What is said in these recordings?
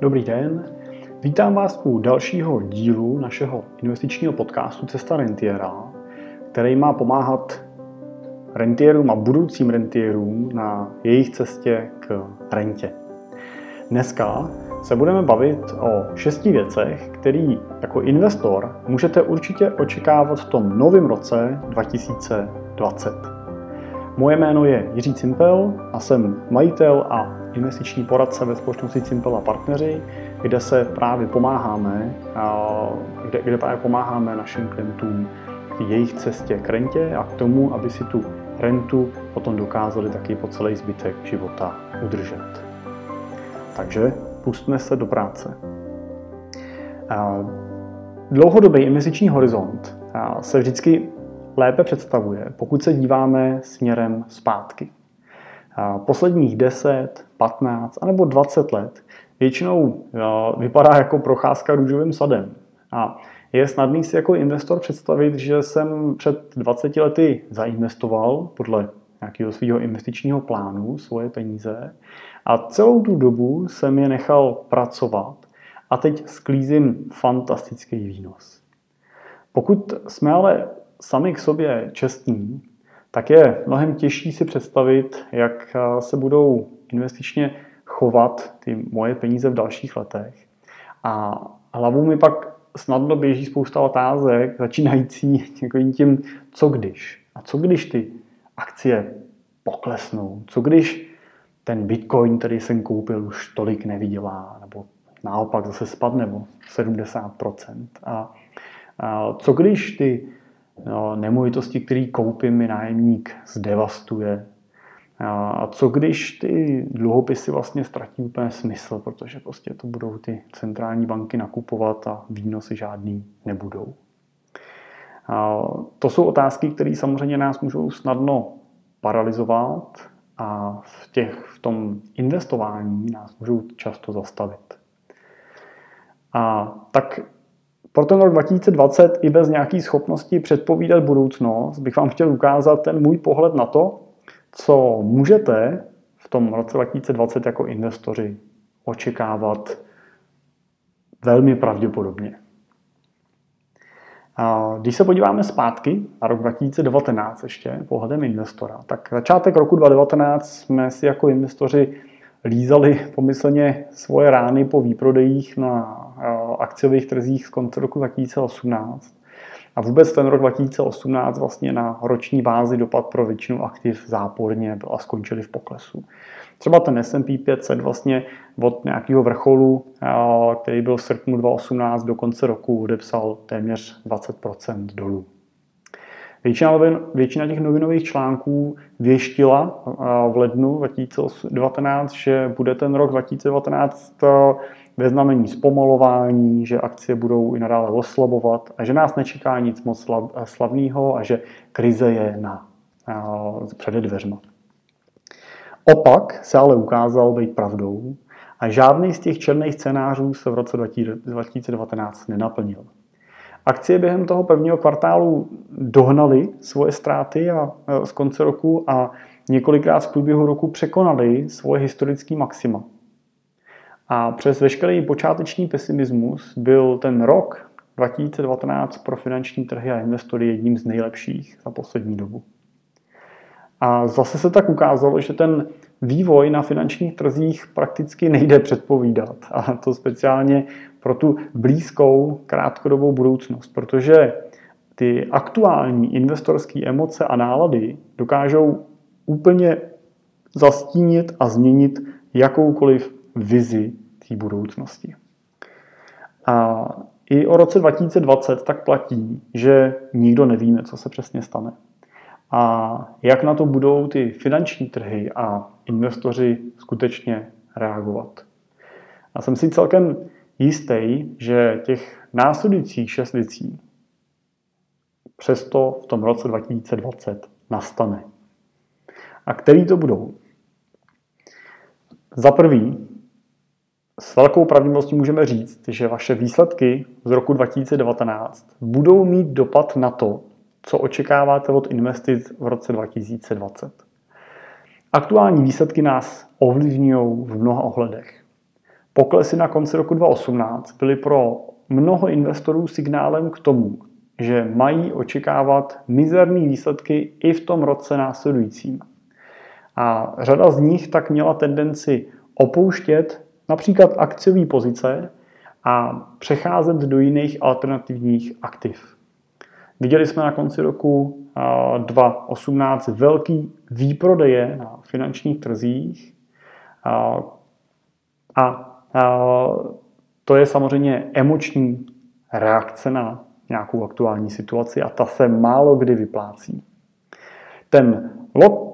Dobrý den, vítám vás u dalšího dílu našeho investičního podcastu Cesta rentiera, který má pomáhat rentierům a budoucím rentierům na jejich cestě k rentě. Dneska se budeme bavit o šesti věcech, které jako investor můžete určitě očekávat v tom novém roce 2020. Moje jméno je Jiří Cimpel a jsem majitel a investiční poradce ve společnosti Cimpel a partneři, kde se právě pomáháme, kde, kde právě pomáháme našim klientům k jejich cestě k rentě a k tomu, aby si tu rentu potom dokázali taky po celý zbytek života udržet. Takže pustme se do práce. Dlouhodobý investiční horizont se vždycky lépe představuje, pokud se díváme směrem zpátky. Posledních 10, 15 anebo 20 let většinou vypadá jako procházka růžovým sadem. A je snadný si jako investor představit, že jsem před 20 lety zainvestoval podle nějakého svého investičního plánu svoje peníze a celou tu dobu jsem je nechal pracovat a teď sklízím fantastický výnos. Pokud jsme ale sami k sobě čestní, tak je mnohem těžší si představit, jak se budou investičně chovat ty moje peníze v dalších letech. A hlavou mi pak snadno běží spousta otázek, začínající tím, co když. A co když ty akcie poklesnou? Co když ten bitcoin, který jsem koupil, už tolik nevydělá, nebo naopak zase spadne o 70%. A, a co když ty no, nemovitosti, které koupím, mi nájemník zdevastuje a co když ty dluhopisy vlastně ztratí úplně smysl, protože prostě to budou ty centrální banky nakupovat a výnosy žádný nebudou. A to jsou otázky, které samozřejmě nás můžou snadno paralizovat a v, těch, v tom investování nás můžou často zastavit. A tak pro ten rok 2020 i bez nějaké schopnosti předpovídat budoucnost bych vám chtěl ukázat ten můj pohled na to, co můžete v tom roce 2020 jako investoři očekávat velmi pravděpodobně. Když se podíváme zpátky na rok 2019 ještě pohledem investora, tak začátek roku 2019 jsme si jako investoři lízali pomyslně svoje rány po výprodejích na akciových trzích z konce roku 2018. A vůbec ten rok 2018 vlastně na roční bázi dopad pro většinu aktiv záporně byl a skončili v poklesu. Třeba ten S&P 500 vlastně od nějakého vrcholu, který byl v srpnu 2018 do konce roku, odepsal téměř 20% dolů. Většina, většina těch novinových článků věštila v lednu 2019, že bude ten rok 2019 ve znamení zpomalování, že akcie budou i nadále oslabovat a že nás nečeká nic moc slavného a že krize je na, před dveřma. Opak se ale ukázal být pravdou a žádný z těch černých scénářů se v roce 2019 nenaplnil. Akcie během toho prvního kvartálu dohnaly svoje ztráty a z konce roku a několikrát v průběhu roku překonaly svoje historické maxima. A přes veškerý počáteční pesimismus byl ten rok 2019 pro finanční trhy a investory jedním z nejlepších za poslední dobu. A zase se tak ukázalo, že ten vývoj na finančních trzích prakticky nejde předpovídat. A to speciálně pro tu blízkou krátkodobou budoucnost, protože ty aktuální investorské emoce a nálady dokážou úplně zastínit a změnit jakoukoliv vizi té budoucnosti. A i o roce 2020 tak platí, že nikdo nevíme, co se přesně stane. A jak na to budou ty finanční trhy a investoři skutečně reagovat. Já jsem si celkem jistý, že těch následujících šest věcí přesto v tom roce 2020 nastane. A který to budou? Za prvý, s velkou pravděpodobností můžeme říct, že vaše výsledky z roku 2019 budou mít dopad na to, co očekáváte od investic v roce 2020. Aktuální výsledky nás ovlivňují v mnoha ohledech. Poklesy na konci roku 2018 byly pro mnoho investorů signálem k tomu, že mají očekávat mizerné výsledky i v tom roce následujícím. A řada z nich tak měla tendenci opouštět například akciové pozice a přecházet do jiných alternativních aktiv. Viděli jsme na konci roku 2018 velký výprodeje na finančních trzích a, to je samozřejmě emoční reakce na nějakou aktuální situaci a ta se málo kdy vyplácí. Ten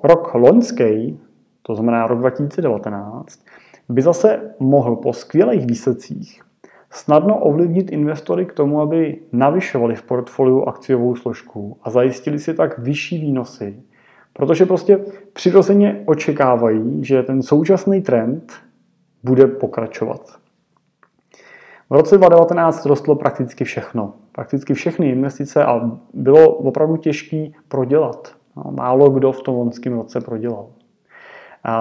rok loňský, to znamená rok 2019, by zase mohl po skvělých výsledcích snadno ovlivnit investory k tomu, aby navyšovali v portfoliu akciovou složku a zajistili si tak vyšší výnosy, protože prostě přirozeně očekávají, že ten současný trend bude pokračovat. V roce 2019 rostlo prakticky všechno. Prakticky všechny investice a bylo opravdu těžké prodělat. No, málo kdo v tom loňském roce prodělal.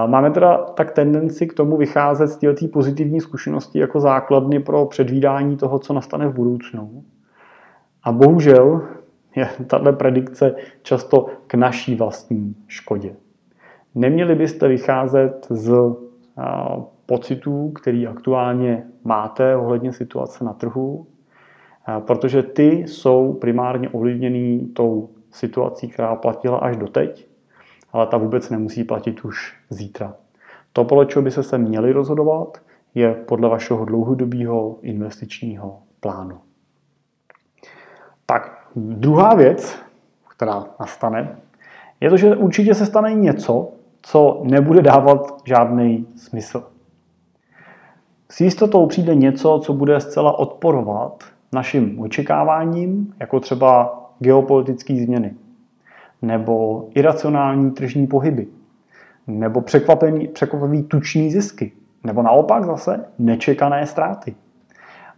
Máme teda tak tendenci k tomu vycházet z té pozitivní zkušenosti jako základny pro předvídání toho, co nastane v budoucnu. A bohužel je tato predikce často k naší vlastní škodě. Neměli byste vycházet z pocitů, který aktuálně máte ohledně situace na trhu, protože ty jsou primárně ovlivněný tou situací, která platila až doteď, ale ta vůbec nemusí platit už zítra. To, podle čeho by se se měli rozhodovat, je podle vašeho dlouhodobého investičního plánu. Tak, druhá věc, která nastane, je to, že určitě se stane něco, co nebude dávat žádný smysl. S jistotou přijde něco, co bude zcela odporovat našim očekáváním, jako třeba geopolitické změny, nebo iracionální tržní pohyby, nebo překvapený, překvapivý tuční zisky, nebo naopak zase nečekané ztráty.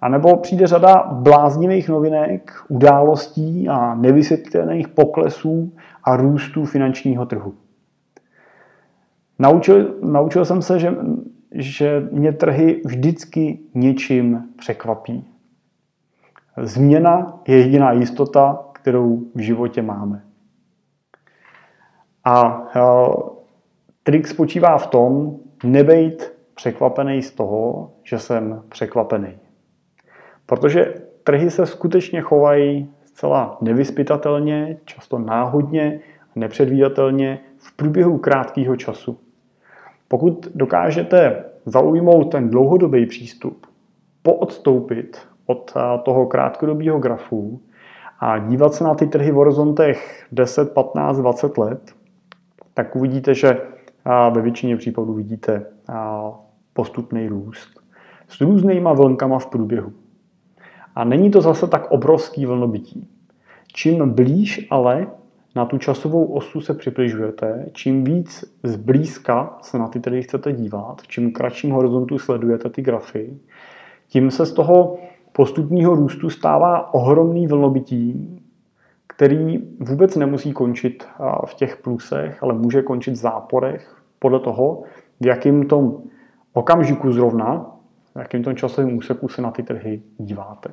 A nebo přijde řada bláznivých novinek, událostí a nevysvětlených poklesů a růstů finančního trhu. Naučil, naučil jsem se, že že mě trhy vždycky něčím překvapí. Změna je jediná jistota, kterou v životě máme. A trik spočívá v tom, nebejt překvapený z toho, že jsem překvapený. Protože trhy se skutečně chovají zcela nevyspytatelně, často náhodně, nepředvídatelně v průběhu krátkého času. Pokud dokážete zaujmout ten dlouhodobý přístup, poodstoupit od eh, toho krátkodobého grafu a dívat se na ty trhy v horizontech 10, 15, 20 let, tak uvidíte, že ve většině případů vidíte postupný růst s různýma vlnkama v průběhu. A není to zase tak obrovský vlnobytí. Čím blíž ale na tu časovou osu se přibližujete, čím víc zblízka se na ty tedy chcete dívat, čím kratším horizontu sledujete ty grafy, tím se z toho postupního růstu stává ohromný vlnobytí, který vůbec nemusí končit v těch plusech, ale může končit v záporech podle toho, v jakým tom okamžiku zrovna, v jakým tom časovém úseku se na ty trhy díváte.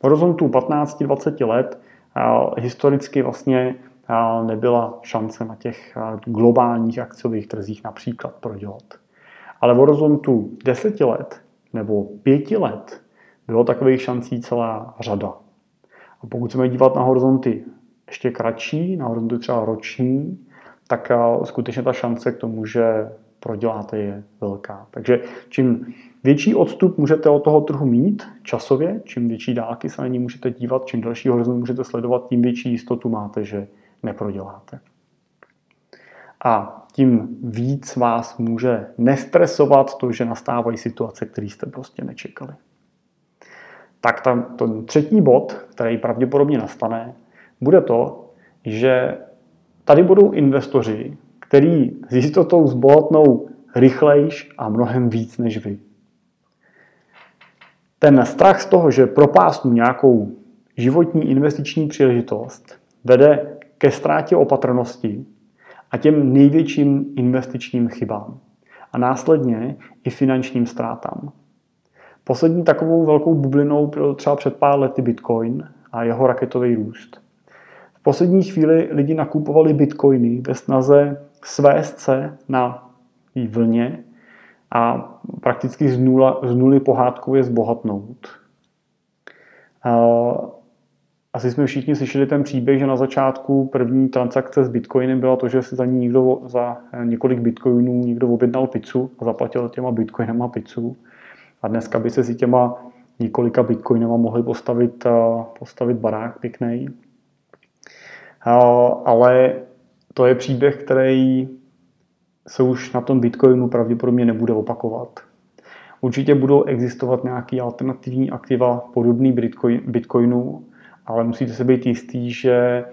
V horizontu 15-20 let historicky vlastně nebyla šance na těch globálních akciových trzích například prodělat. Ale v horizontu deseti let nebo pěti let bylo takových šancí celá řada. Pokud se dívat na horizonty ještě kratší, na horizonty třeba roční, tak skutečně ta šance k tomu, že proděláte, je velká. Takže čím větší odstup můžete od toho trhu mít časově, čím větší dálky se na ní můžete dívat, čím další horizont můžete sledovat, tím větší jistotu máte, že neproděláte. A tím víc vás může nestresovat to, že nastávají situace, které jste prostě nečekali. Tak tam ten třetí bod, který pravděpodobně nastane, bude to, že tady budou investoři, který s jistotou zbohatnou rychlejš a mnohem víc než vy. Ten strach z toho, že propásnu nějakou životní investiční příležitost, vede ke ztrátě opatrnosti a těm největším investičním chybám a následně i finančním ztrátám. Poslední takovou velkou bublinou byl třeba před pár lety Bitcoin a jeho raketový růst. V poslední chvíli lidi nakupovali bitcoiny ve snaze svést se na vlně a prakticky z, nula, z nuly pohádkově zbohatnout. Asi jsme všichni slyšeli ten příběh, že na začátku první transakce s bitcoinem byla to, že si za ní někdo za několik bitcoinů někdo objednal pizzu a zaplatil těma bitcoinama pizzu. A dneska by se si těma několika bitcoinama mohli postavit, postavit barák pěkný. Ale to je příběh, který se už na tom bitcoinu pravděpodobně nebude opakovat. Určitě budou existovat nějaké alternativní aktiva podobný bitcoinu, ale musíte se být jistý, že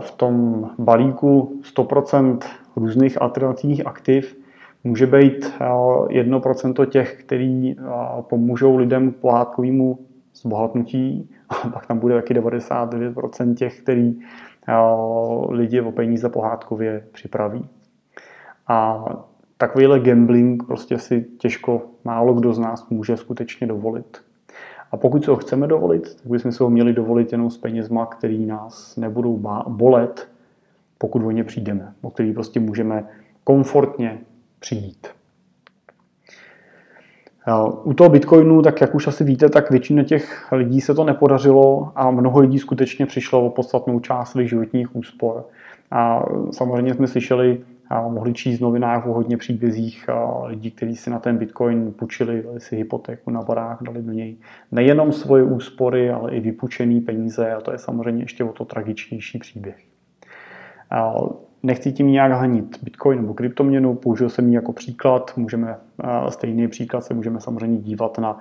v tom balíku 100% různých alternativních aktiv může být 1% těch, který pomůžou lidem k pohádkovému zbohatnutí, a pak tam bude taky 99% těch, který lidi o peníze pohádkově připraví. A takovýhle gambling prostě si těžko málo kdo z nás může skutečně dovolit. A pokud se ho chceme dovolit, tak bychom se ho měli dovolit jenom s penězma, který nás nebudou bolet, pokud o ně přijdeme, o který prostě můžeme komfortně přijít. U toho Bitcoinu, tak jak už asi víte, tak většina těch lidí se to nepodařilo a mnoho lidí skutečně přišlo o podstatnou část svých životních úspor. A samozřejmě jsme slyšeli a mohli číst v novinách o hodně příbězích lidí, kteří si na ten Bitcoin půjčili, dali si hypotéku na barák, dali do něj nejenom svoje úspory, ale i vypůjčený peníze a to je samozřejmě ještě o to tragičnější příběh. Nechci tím nějak hanit Bitcoin nebo kryptoměnu, použil jsem ji jako příklad. Můžeme, stejný příklad se můžeme samozřejmě dívat na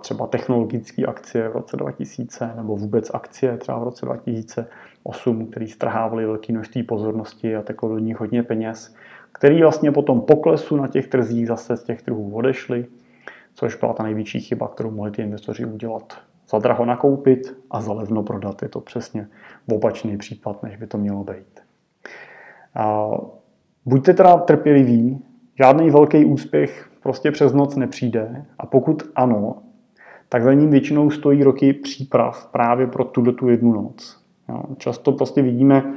třeba technologické akcie v roce 2000 nebo vůbec akcie třeba v roce 2008, který strhávali velké množství pozornosti a teklo do nich hodně peněz, který vlastně po tom poklesu na těch trzích zase z těch trhů odešly, což byla ta největší chyba, kterou mohli ty investoři udělat. Za draho nakoupit a za levno prodat. Je to přesně opačný případ, než by to mělo být. A buďte teda trpěliví, žádný velký úspěch prostě přes noc nepřijde a pokud ano, tak za ním většinou stojí roky příprav právě pro tuto tu jednu noc. Jo. Často prostě vidíme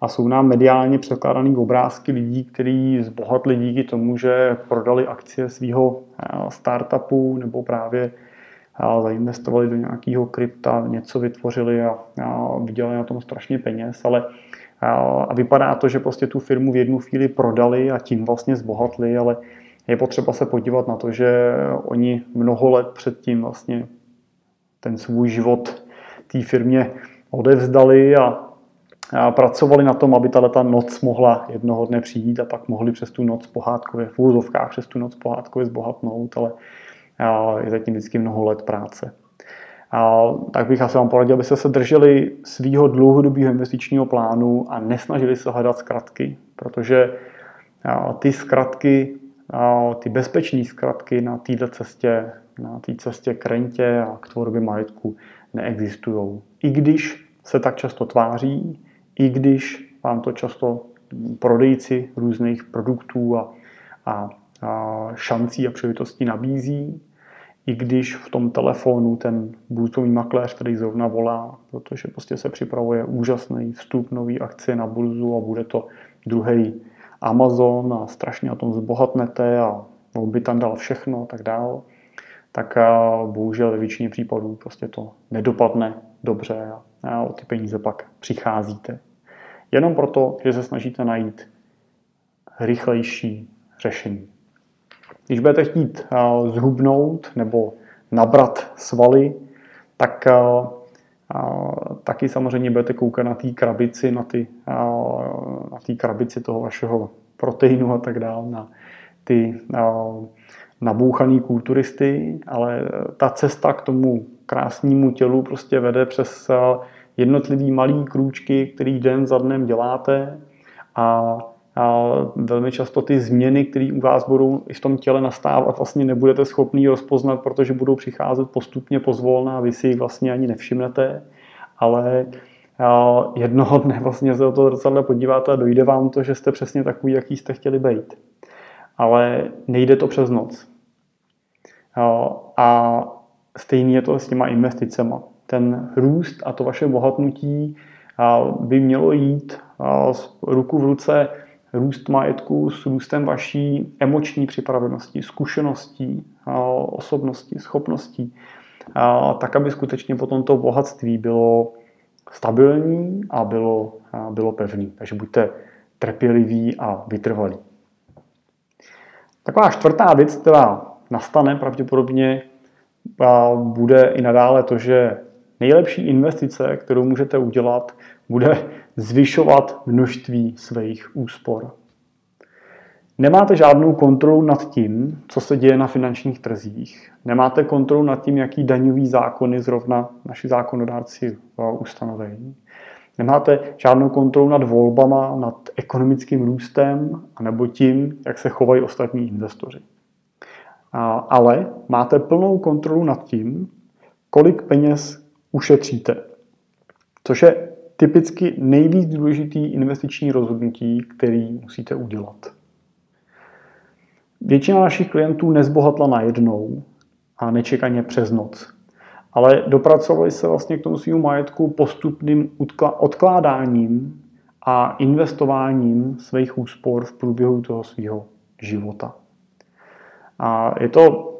a jsou nám mediálně překládaný obrázky lidí, kteří zbohatli díky tomu, že prodali akcie svého eh, startupu nebo právě eh, zainvestovali do nějakého krypta, něco vytvořili a, a vydělali na tom strašně peněz, ale a vypadá to, že prostě tu firmu v jednu chvíli prodali a tím vlastně zbohatli, ale je potřeba se podívat na to, že oni mnoho let předtím vlastně ten svůj život té firmě odevzdali a, a pracovali na tom, aby ta noc mohla jednoho dne přijít a pak mohli přes tu noc pohádkově, v úzovkách přes tu noc pohádkově zbohatnout, ale je zatím vždycky mnoho let práce. A tak bych asi vám poradil, abyste se drželi svého dlouhodobého investičního plánu a nesnažili se hledat zkratky, protože ty zkratky, ty bezpečné zkratky na této cestě, na té cestě k rentě a k tvorbě majetku neexistují. I když se tak často tváří, i když vám to často prodejci různých produktů a, a, a šancí a příležitostí nabízí, i když v tom telefonu ten burzovní makléř, který zrovna volá, protože prostě se připravuje úžasný vstup nový akcie na burzu a bude to druhý Amazon a strašně na tom zbohatnete a on by tam dal všechno a tak dál, tak bohužel ve většině případů prostě to nedopadne dobře a o ty peníze pak přicházíte. Jenom proto, že se snažíte najít rychlejší řešení. Když budete chtít eh, zhubnout nebo nabrat svaly, tak eh, eh, taky samozřejmě budete koukat na té krabici, na ty, na té krabici toho vašeho proteinu a tak dále, na ty nabouchaný kulturisty, ale ta cesta k tomu krásnému tělu prostě vede přes jednotlivý malý krůčky, který den za dnem děláte a a velmi často ty změny, které u vás budou i v tom těle nastávat, vlastně nebudete schopni rozpoznat, protože budou přicházet postupně pozvolna a vy si jich vlastně ani nevšimnete, ale jednoho dne vlastně se o to zrcadle podíváte a dojde vám to, že jste přesně takový, jaký jste chtěli být. Ale nejde to přes noc. A stejný je to s těma investicema. Ten růst a to vaše bohatnutí by mělo jít ruku v ruce růst majetku s růstem vaší emoční připravenosti, zkušeností, osobností, schopností, tak aby skutečně potom to bohatství bylo stabilní a bylo, bylo pevný. Takže buďte trpěliví a vytrvalí. Taková čtvrtá věc, která nastane pravděpodobně, bude i nadále to, že nejlepší investice, kterou můžete udělat, bude zvyšovat množství svých úspor. Nemáte žádnou kontrolu nad tím, co se děje na finančních trzích. Nemáte kontrolu nad tím, jaký daňový zákony zrovna naši zákonodárci ustanoví. Nemáte žádnou kontrolu nad volbama, nad ekonomickým růstem, anebo tím, jak se chovají ostatní investoři. Ale máte plnou kontrolu nad tím, kolik peněz ušetříte. Což je typicky nejvíc důležitý investiční rozhodnutí, který musíte udělat. Většina našich klientů nezbohatla najednou a nečekaně přes noc. Ale dopracovali se vlastně k tomu svým majetku postupným odkládáním a investováním svých úspor v průběhu toho svého života. A je to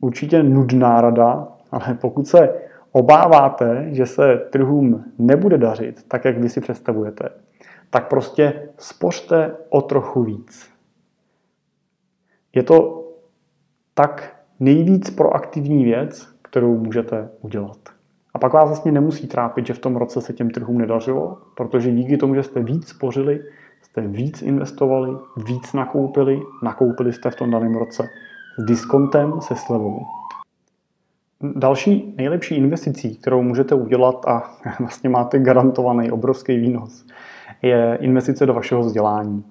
určitě nudná rada, ale pokud se obáváte, že se trhům nebude dařit tak, jak vy si představujete, tak prostě spořte o trochu víc. Je to tak nejvíc proaktivní věc, kterou můžete udělat. A pak vás vlastně nemusí trápit, že v tom roce se těm trhům nedařilo, protože díky tomu, že jste víc spořili, jste víc investovali, víc nakoupili, nakoupili jste v tom daném roce s diskontem, se slevou. Další nejlepší investicí, kterou můžete udělat a vlastně máte garantovaný obrovský výnos, je investice do vašeho vzdělání.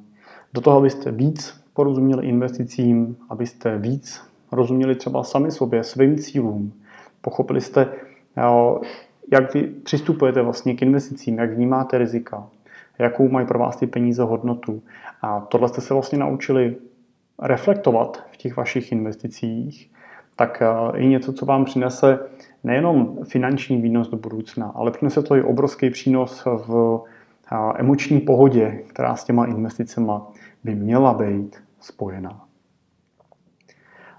Do toho, abyste víc porozuměli investicím, abyste víc rozuměli třeba sami sobě, svým cílům. Pochopili jste, jak vy přistupujete vlastně k investicím, jak vnímáte rizika, jakou mají pro vás ty peníze hodnotu. A tohle jste se vlastně naučili reflektovat v těch vašich investicích tak eh, i něco, co vám přinese nejenom finanční výnos do budoucna, ale přinese to i obrovský přínos v eh, emoční pohodě, která s těma investicemi by měla být spojená.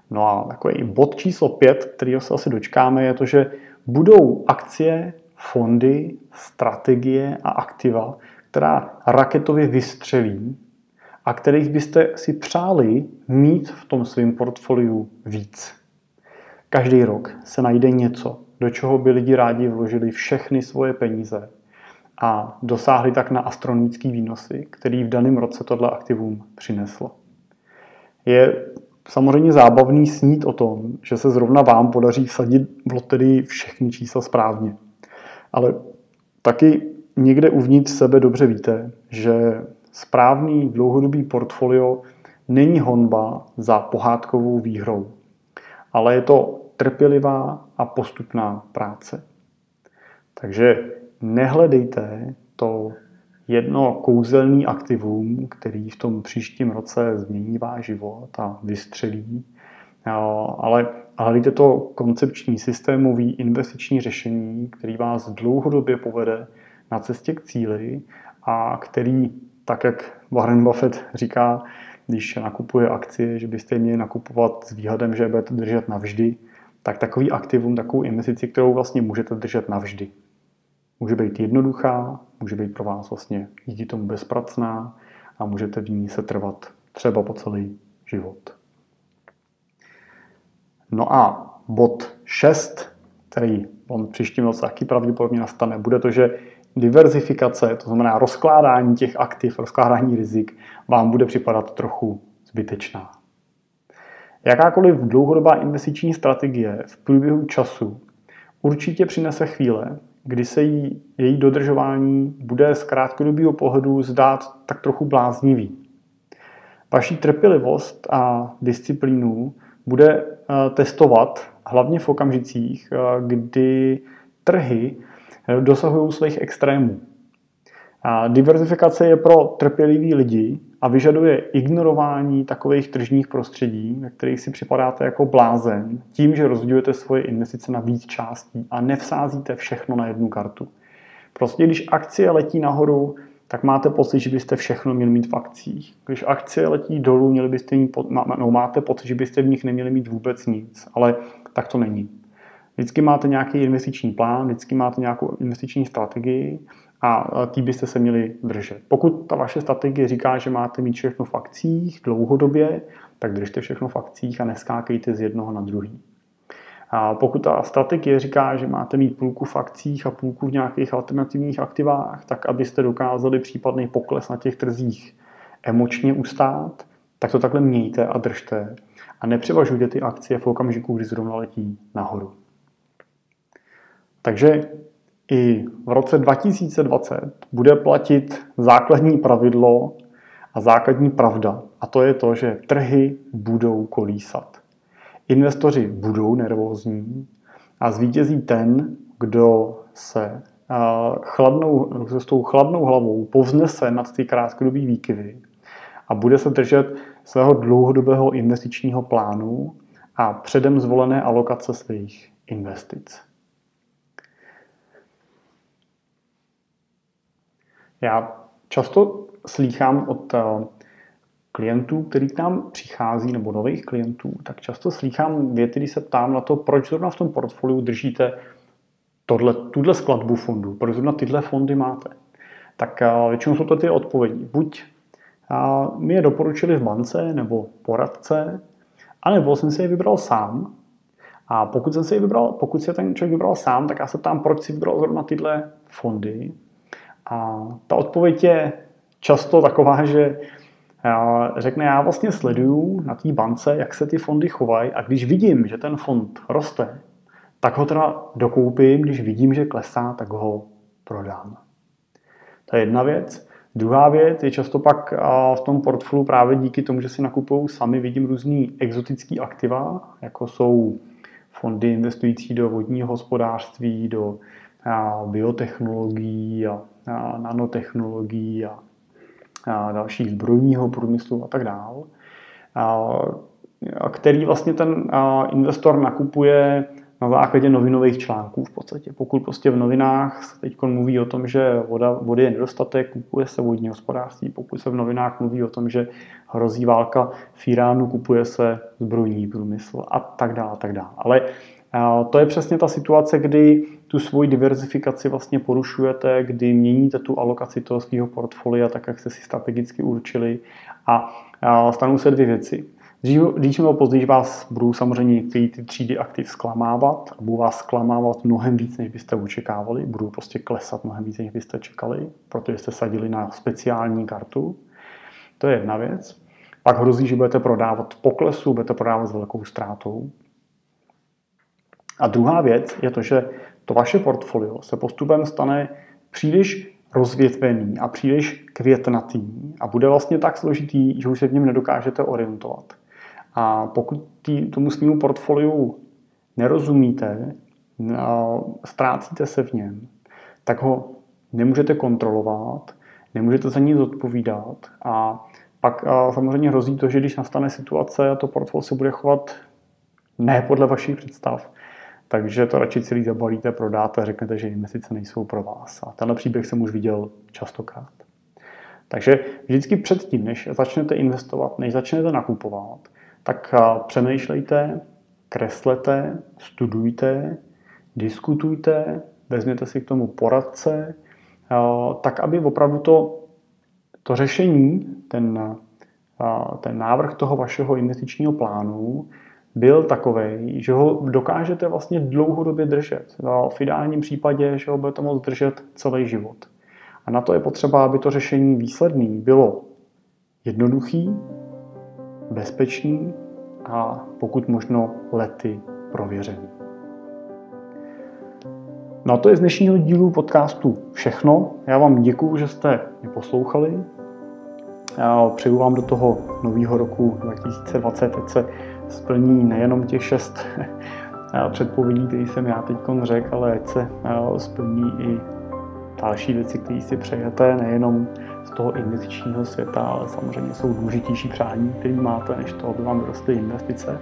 No a takový bod číslo pět, kterého se asi dočkáme, je to, že budou akcie, fondy, strategie a aktiva, která raketově vystřelí a kterých byste si přáli mít v tom svém portfoliu víc. Každý rok se najde něco, do čeho by lidi rádi vložili všechny svoje peníze a dosáhli tak na astronomické výnosy, který v daném roce tohle aktivum přineslo. Je samozřejmě zábavný snít o tom, že se zrovna vám podaří vsadit v loterii všechny čísla správně. Ale taky někde uvnitř sebe dobře víte, že správný dlouhodobý portfolio není honba za pohádkovou výhrou, ale je to trpělivá a postupná práce. Takže nehledejte to jedno kouzelný aktivum, který v tom příštím roce změní váš život a vystřelí, ale hledejte to koncepční, systémový investiční řešení, který vás dlouhodobě povede na cestě k cíli a který, tak jak Warren Buffett říká, když nakupuje akcie, že byste měli nakupovat s výhledem, že je budete držet navždy, tak takový aktivum, takovou investici, kterou vlastně můžete držet navždy. Může být jednoduchá, může být pro vás vlastně díky tomu bezpracná a můžete v ní se trvat třeba po celý život. No a bod 6, který on příštím roce taky pravděpodobně nastane, bude to, že diverzifikace, to znamená rozkládání těch aktiv, rozkládání rizik, vám bude připadat trochu zbytečná. Jakákoliv dlouhodobá investiční strategie v průběhu času určitě přinese chvíle, kdy se jí, její dodržování bude z krátkodobého pohledu zdát tak trochu bláznivý. Vaší trpělivost a disciplínu bude eh, testovat hlavně v okamžicích, eh, kdy trhy eh, dosahují svých extrémů. Diverzifikace je pro trpělivý lidi a vyžaduje ignorování takových tržních prostředí, ve kterých si připadáte jako blázen, tím, že rozdělujete svoje investice na víc částí a nevsázíte všechno na jednu kartu. Prostě když akcie letí nahoru, tak máte pocit, že byste všechno měli mít v akcích. Když akcie letí dolů, měli byste mít, no, máte pocit, že byste v nich neměli mít vůbec nic, ale tak to není. Vždycky máte nějaký investiční plán, vždycky máte nějakou investiční strategii a tý byste se měli držet. Pokud ta vaše strategie říká, že máte mít všechno v akcích dlouhodobě, tak držte všechno v akcích a neskákejte z jednoho na druhý. A pokud ta strategie říká, že máte mít půlku v akcích a půlku v nějakých alternativních aktivách, tak abyste dokázali případný pokles na těch trzích emočně ustát, tak to takhle mějte a držte. A nepřevažujte ty akcie v okamžiku, kdy zrovna letí nahoru. Takže i v roce 2020 bude platit základní pravidlo a základní pravda. A to je to, že trhy budou kolísat. Investoři budou nervózní a zvítězí ten, kdo se chladnou, s tou chladnou hlavou povznese nad ty krátkodobé výkyvy a bude se držet svého dlouhodobého investičního plánu a předem zvolené alokace svých investic. Já často slýchám od eh, klientů, který k nám přichází, nebo nových klientů, tak často slýchám věty, když se ptám na to, proč zrovna v tom portfoliu držíte tohle, tuhle skladbu fondů, proč zrovna tyhle fondy máte. Tak eh, většinou jsou to ty odpovědi. Buď eh, mi je doporučili v bance nebo poradce, anebo jsem si je vybral sám. A pokud jsem si je vybral, pokud si je ten člověk vybral sám, tak já se ptám, proč si vybral zrovna tyhle fondy. A ta odpověď je často taková, že řekne, já vlastně sleduju na té bance, jak se ty fondy chovají a když vidím, že ten fond roste, tak ho teda dokoupím, když vidím, že klesá, tak ho prodám. To je jedna věc. Druhá věc je často pak v tom portfoliu právě díky tomu, že si nakupují sami, vidím různý exotický aktiva, jako jsou fondy investující do vodního hospodářství, do biotechnologií a nanotechnologií a a dalších zbrojního průmyslu a tak dál, a který vlastně ten investor nakupuje na základě novinových článků v podstatě. Pokud prostě v novinách se teď mluví o tom, že voda, vody je nedostatek, kupuje se vodní hospodářství. Pokud se v novinách mluví o tom, že hrozí válka v Iránu, kupuje se zbrojní průmysl a tak dále, a tak dále. Ale to je přesně ta situace, kdy tu svoji diversifikaci vlastně porušujete, kdy měníte tu alokaci toho svého portfolia tak, jak jste si strategicky určili a stanou se dvě věci. Když nebo později vás budou samozřejmě některé ty třídy aktiv zklamávat a budou vás zklamávat mnohem víc, než byste očekávali, budou prostě klesat mnohem víc, než byste čekali, protože jste sadili na speciální kartu. To je jedna věc. Pak hrozí, že budete prodávat poklesu, budete prodávat s velkou ztrátou. A druhá věc je to, že to vaše portfolio se postupem stane příliš rozvětvený a příliš květnatý a bude vlastně tak složitý, že už se v něm nedokážete orientovat. A pokud tý, tomu svýmu portfoliu nerozumíte, ztrácíte se v něm, tak ho nemůžete kontrolovat, nemůžete za nic odpovídat a pak samozřejmě hrozí to, že když nastane situace a to portfolio se bude chovat ne podle vašich představ, takže to radši celý zabalíte, prodáte a řeknete, že investice nejsou pro vás. A tenhle příběh jsem už viděl častokrát. Takže vždycky předtím, než začnete investovat, než začnete nakupovat, tak přemýšlejte, kreslete, studujte, diskutujte, vezměte si k tomu poradce, tak aby opravdu to, to řešení, ten, ten návrh toho vašeho investičního plánu byl takový, že ho dokážete vlastně dlouhodobě držet. V ideálním případě, že ho budete moct držet celý život. A na to je potřeba, aby to řešení výsledný bylo jednoduchý, bezpečný a pokud možno lety prověřený. No a to je z dnešního dílu podcastu všechno. Já vám děkuju, že jste mě poslouchali. Přeju vám do toho nového roku 2020, ať se splní nejenom těch šest předpovědí, které jsem já teď řekl, ale ať se splní i další věci, které si přejete, nejenom z toho investičního světa, ale samozřejmě jsou důležitější přání, které máte, než to, aby vám vyrostly investice.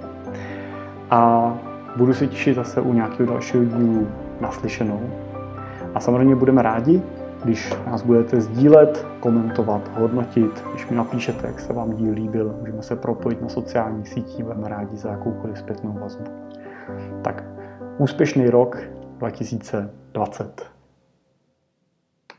A budu se těšit zase u nějakého dalšího dílu naslyšenou. A samozřejmě budeme rádi, když nás budete sdílet, komentovat, hodnotit, když mi napíšete, jak se vám díl líbil, můžeme se propojit na sociálních sítích, budeme rádi za jakoukoliv zpětnou vazbu. Tak úspěšný rok 2020.